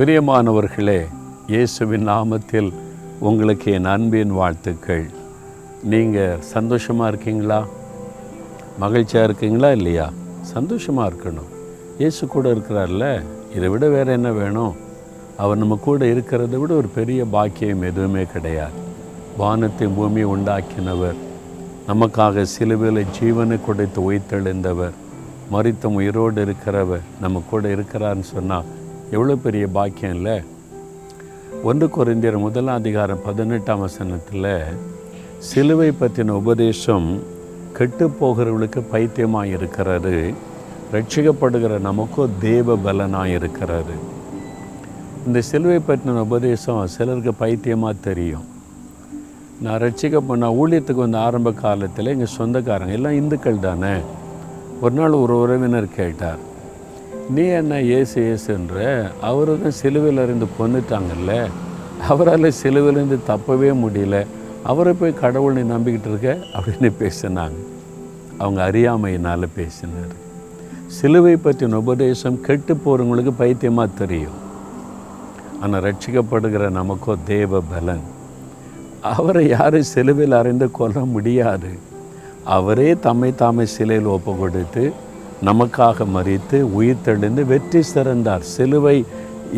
பிரியமானவர்களே இயேசுவின் நாமத்தில் உங்களுக்கு என் அன்பின் வாழ்த்துக்கள். நீங்கள் சந்தோஷமாக இருக்கீங்களா? மகிழ்ச்சியாக இருக்கீங்களா இல்லையா? சந்தோஷமாக இருக்கணும். இயேசு கூட இருக்கிறார்ல இதை விட வேறு என்ன வேணும்? அவர் நம்ம கூட இருக்கிறத விட ஒரு பெரிய பாக்கியம் எதுவுமே கிடையாது. வானத்தை பூமியை உண்டாக்கினவர். நமக்காக சிலுவையில் ஜீவனை கொடுத்து உயிர்த்தெழுந்தவர். மறித்தம் உயிரோடு இருக்கிறவர் நம்ம கூட இருக்கிறார்னு சொன்னால் எவ்வளோ பெரிய பாக்கியம் இல்லை? ஒன்று குறைந்தியர் முதலாம் அதிகாரம் பதினெட்டாம் வசனத்தில் சிலுவை பற்றின உபதேசம் கெட்டு போகிறவர்களுக்கு பைத்தியமாக இருக்கிறாரு ரட்சிக்கப்படுகிற நமக்கும் தேவ பலனாக இருக்கிறாரு இந்த சிலுவை பற்றின உபதேசம் சிலருக்கு பைத்தியமாக தெரியும். நான் ரட்சிக்க நான் ஊழியத்துக்கு வந்த ஆரம்ப காலத்தில் எங்கள் சொந்தக்காரங்க எல்லாம் இந்துக்கள் தானே. ஒரு நாள் ஒரு உறவினர் கேட்டார் நீ என்ன ஏசு ஏசுன்ற அவரு தான் சிலுவையில் இருந்து கொண்டுட்டாங்கல்ல அவரால் சிலுவையிலேருந்து தப்பவே முடியல. அவரை போய் கடவுள் நீ நம்பிக்கிட்டு இருக்க? அப்படின்னு பேசினாங்க. அவங்க அறியாமையினால் பேசினார். சிலுவை பற்றின உபதேசம் கெட்டு போகிறவங்களுக்கு பைத்தியமாக தெரியும். ஆனால் ரட்சிக்கப்படுகிற நமக்கோ தேவ பலன். அவரை யாரும் சிலுவையில் அறிந்து கொள்ள முடியாது. அவரே தம்மை தாமை சிலையில் ஒப்பு கொடுத்து நமக்காக மறித்து உயிர் தெளிந்து வெற்றி சிறந்தார். சிலுவை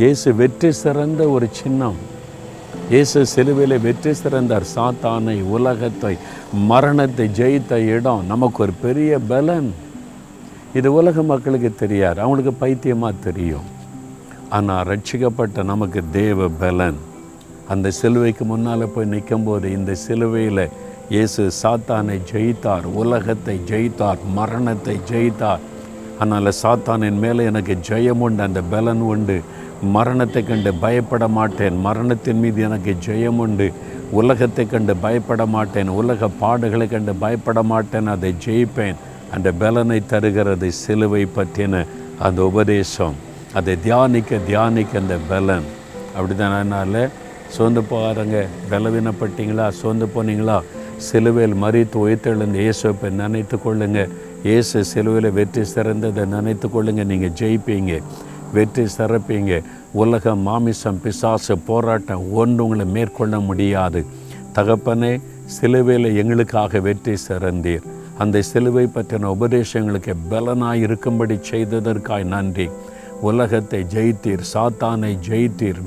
இயேசு வெற்றி சிறந்த ஒரு சின்னம். இயேசு சிலுவையில் வெற்றி சிறந்தார். சாத்தானை உலகத்தை மரணத்தை ஜெயித்த இடம் நமக்கு ஒரு பெரிய பலன். இது உலக மக்களுக்கு தெரியாது. அவங்களுக்கு பைத்தியமாக தெரியும். ஆனால் ரட்சிக்கப்பட்ட நமக்கு தேவ பலன். அந்த சிலுவைக்கு முன்னால் போய் நிற்கும்போது இந்த சிலுவையில் இயேசு சாத்தானை ஜெயித்தார் உலகத்தை ஜெயித்தார் மரணத்தை ஜெயித்தார். அதனால் சாத்தானின் மேலே எனக்கு ஜெயம் உண்டு அந்த பலன் உண்டு. மரணத்தை கண்டு பயப்பட மாட்டேன். மரணத்தின் மீது எனக்கு ஜெயம் உண்டு. உலகத்தை கண்டு பயப்பட மாட்டேன். உலக பாடுகளை கண்டு பயப்பட மாட்டேன். அதை ஜெயிப்பேன். அந்த பலனை தருகிறது சிலுவை பற்றின அந்த உபதேசம். அதை தியானிக்க தியானிக்க அந்த பலன். அப்படி தானே சோர்ந்து போகாரங்க பலவீனப்பட்டீங்களா? சோர்ந்து போனீங்களா? சிலுவையில் மறித்து உயிர்த்தெழுந்த இயேசுவை நினைத்து கொள்ளுங்க இயேசு சிலுவையில் வெற்றி சிறந்ததை நினைத்து கொள்ளுங்க நீங்கள் ஜெயிப்பீங்க வெற்றி சிறப்பீங்க. உலகம் மாமிசம் பிசாசு போராட்டம் ஒன்று உங்களை மேற்கொள்ள முடியாது. தகப்பனே சிலுவையில் எங்களுக்காக வெற்றி சிறந்தீர். அந்த சிலுவை பற்றின உபதேசங்களுக்கு பலனாய் இருக்கும்படி செய்ததற்காய் நன்றி. உலகத்தை ஜெயித்தீர் சாத்தானை ஜெயித்தீர்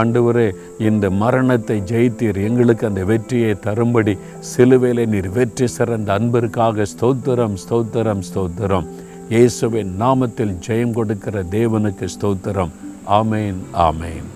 ஆண்டவரே இந்த மரணத்தை ஜெயித்தீர். எங்களுக்கு அந்த வெற்றியை தரும்படி சிலுவையில் நீர் வெற்றி சிறந்த அன்பிற்காக ஸ்தோத்திரம் ஸ்தோத்திரம் ஸ்தோத்திரம். இயேசுவின் நாமத்தில் ஜெயம் கொடுக்கிற தேவனுக்கு ஸ்தோத்திரம். ஆமேன் ஆமேன்.